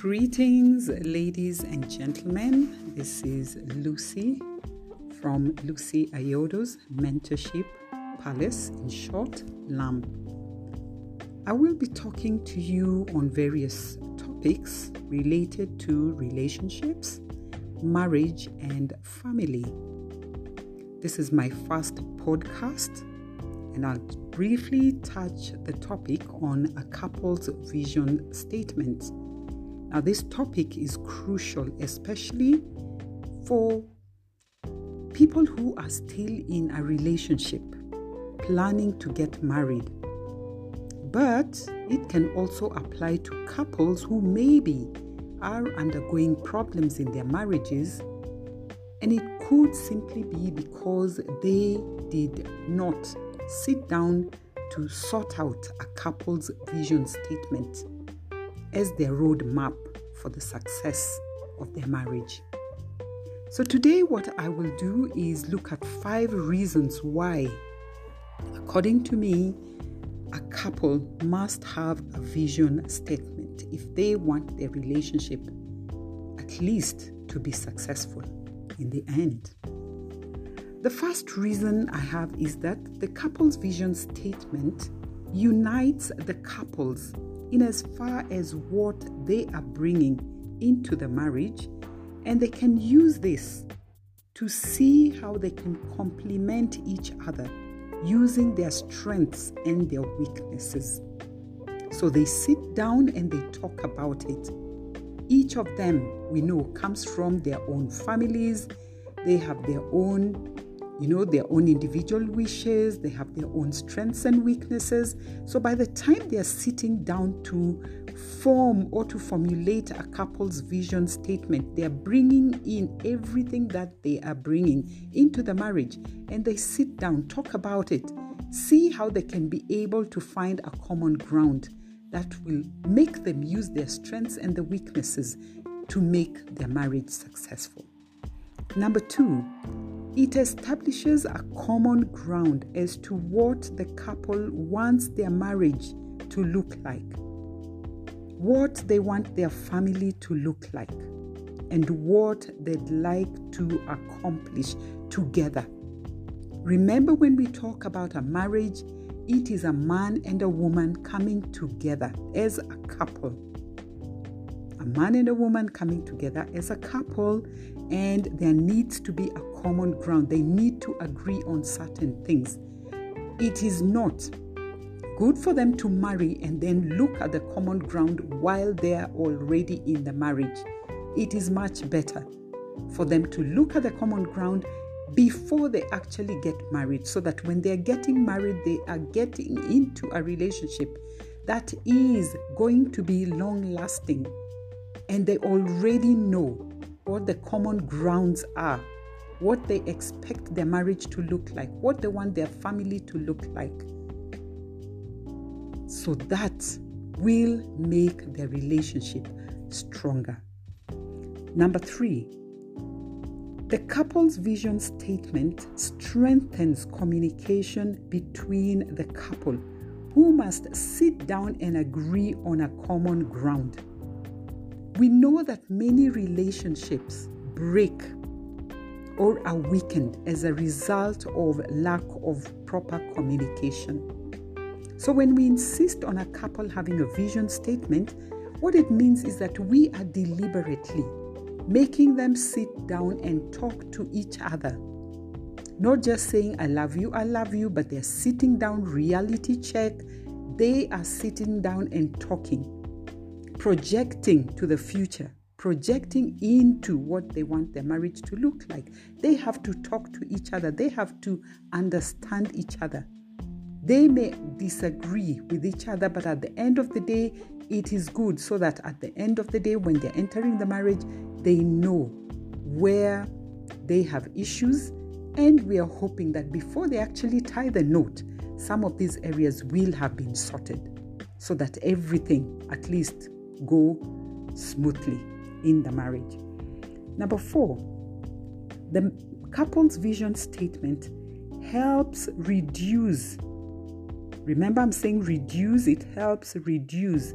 Greetings, ladies and gentlemen. This is Lucy from Lucy Ayodo's Mentorship Palace, in short, LAMP. I will be talking to you on various topics related to relationships, marriage, and family. This is my first podcast, and I'll briefly touch the topic on a couple's vision statement now, this topic is crucial, especially for people who are still in a relationship, planning to get married. But it can also apply to couples who maybe are undergoing problems in their marriages, and it could simply be because they did not sit down to sort out a couple's vision statement as their roadmap for the success of their marriage. So, today, what I will do is look at five reasons why, according to me, a couple must have a vision statement if they want their relationship at least to be successful in the end. The first reason I have is that the couple's vision statement unites the couples in as far as what they are bringing into the marriage, and they can use this to see how they can complement each other using their strengths and their weaknesses. So they sit down and they talk about it. Each of them, we know, comes from their own families, they have their own you know, their own individual wishes, they have their own strengths and weaknesses. So by the time they are sitting down to form or to formulate a couple's vision statement, they are bringing in everything that they are bringing into the marriage and they sit down, talk about it, see how they can be able to find a common ground that will make them use their strengths and the weaknesses to make their marriage successful. Number two, it establishes a common ground as to what the couple wants their marriage to look like, what they want their family to look like, and what they'd like to accomplish together. Remember, when we talk about a marriage, it is a man and a woman coming together as a couple a man and a woman coming together as a couple, and there needs to be a common ground. They need to agree on certain things. It is not good for them to marry and then look at the common ground while they are already in the marriage. It is much better for them to look at the common ground before they actually get married so that when they are getting married, they are getting into a relationship that is going to be long lasting and they already know what the common grounds are, what they expect their marriage to look like, what they want their family to look like. So that will make their relationship stronger. Number three, the couple's vision statement strengthens communication between the couple who must sit down and agree on a common ground. We know that many relationships break or are weakened as a result of lack of proper communication. So, when we insist on a couple having a vision statement, what it means is that we are deliberately making them sit down and talk to each other. Not just saying, I love you, I love you, but they're sitting down, reality check. They are sitting down and talking projecting to the future, projecting into what they want their marriage to look like. They have to talk to each other, they have to understand each other. They may disagree with each other, but at the end of the day, it is good so that at the end of the day, when they're entering the marriage, they know where they have issues. And we are hoping that before they actually tie the knot, some of these areas will have been sorted so that everything, at least go smoothly in the marriage. Number four, the couple's vision statement helps reduce. Remember, I'm saying reduce, it helps reduce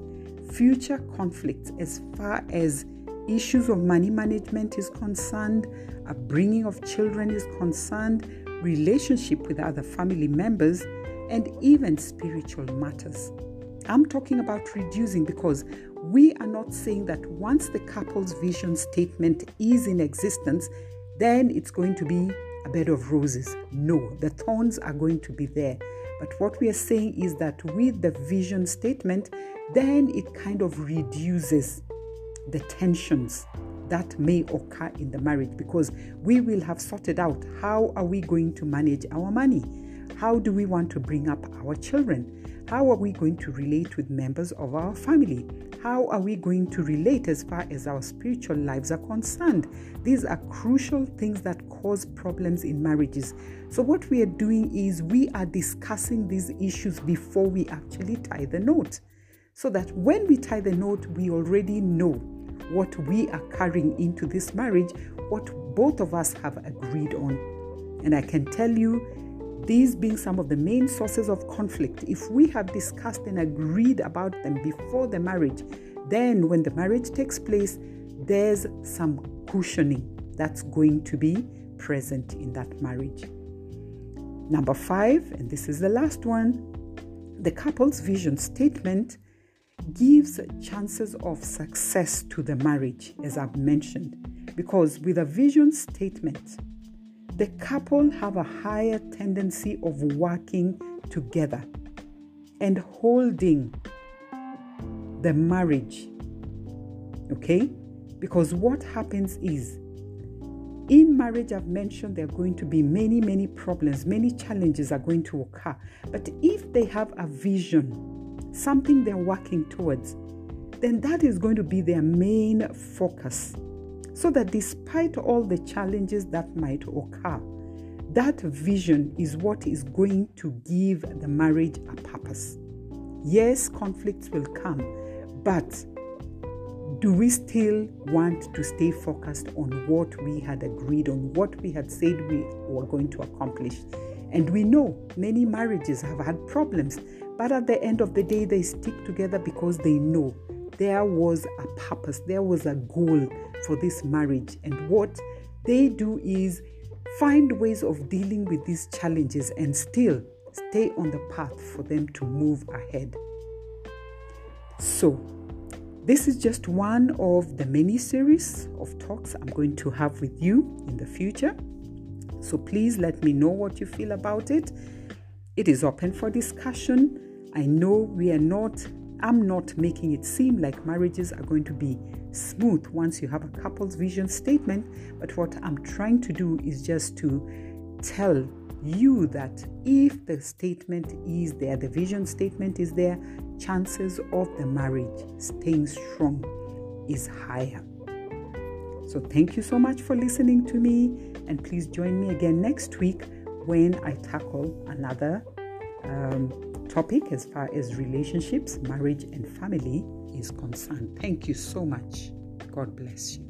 future conflicts as far as issues of money management is concerned, upbringing of children is concerned, relationship with other family members, and even spiritual matters. I'm talking about reducing because we are not saying that once the couple's vision statement is in existence, then it's going to be a bed of roses. No, the thorns are going to be there. But what we are saying is that with the vision statement, then it kind of reduces the tensions that may occur in the marriage because we will have sorted out how are we going to manage our money how do we want to bring up our children? How are we going to relate with members of our family? How are we going to relate as far as our spiritual lives are concerned? These are crucial things that cause problems in marriages. So what we are doing is we are discussing these issues before we actually tie the knot so that when we tie the knot we already know what we are carrying into this marriage, what both of us have agreed on. And I can tell you, these being some of the main sources of conflict, if we have discussed and agreed about them before the marriage, then when the marriage takes place, there's some cushioning that's going to be present in that marriage. Number five, and this is the last one, the couple's vision statement gives chances of success to the marriage, as I've mentioned, because with a vision statement, the couple have a higher tendency of working together and holding the marriage. Okay? Because what happens is, in marriage, I've mentioned there are going to be many, many problems, many challenges are going to occur. But if they have a vision, something they're working towards, then that is going to be their main focus. So that despite all the challenges that might occur, that vision is what is going to give the marriage a purpose. Yes, conflicts will come, but do we still want to stay focused on what we had agreed on, what we had said we were going to accomplish? And we know many marriages have had problems but at the end of the day, they stick together because they know there was a purpose, there was a goal for this marriage. And what they do is find ways of dealing with these challenges and still stay on the path for them to move ahead. So, this is just one of the many series of talks I'm going to have with you in the future. So, please let me know what you feel about it. It is open for discussion. I know we are not, I'm not making it seem like marriages are going to be smooth once you have a couple's vision statement, but what I'm trying to do is just to tell you that if the statement is there, the vision statement is there, chances of the marriage staying strong is higher. So, thank you so much for listening to me, and please join me again next week when I tackle another um, topic as far as relationships, marriage, and family is concerned. Thank you so much. God bless you.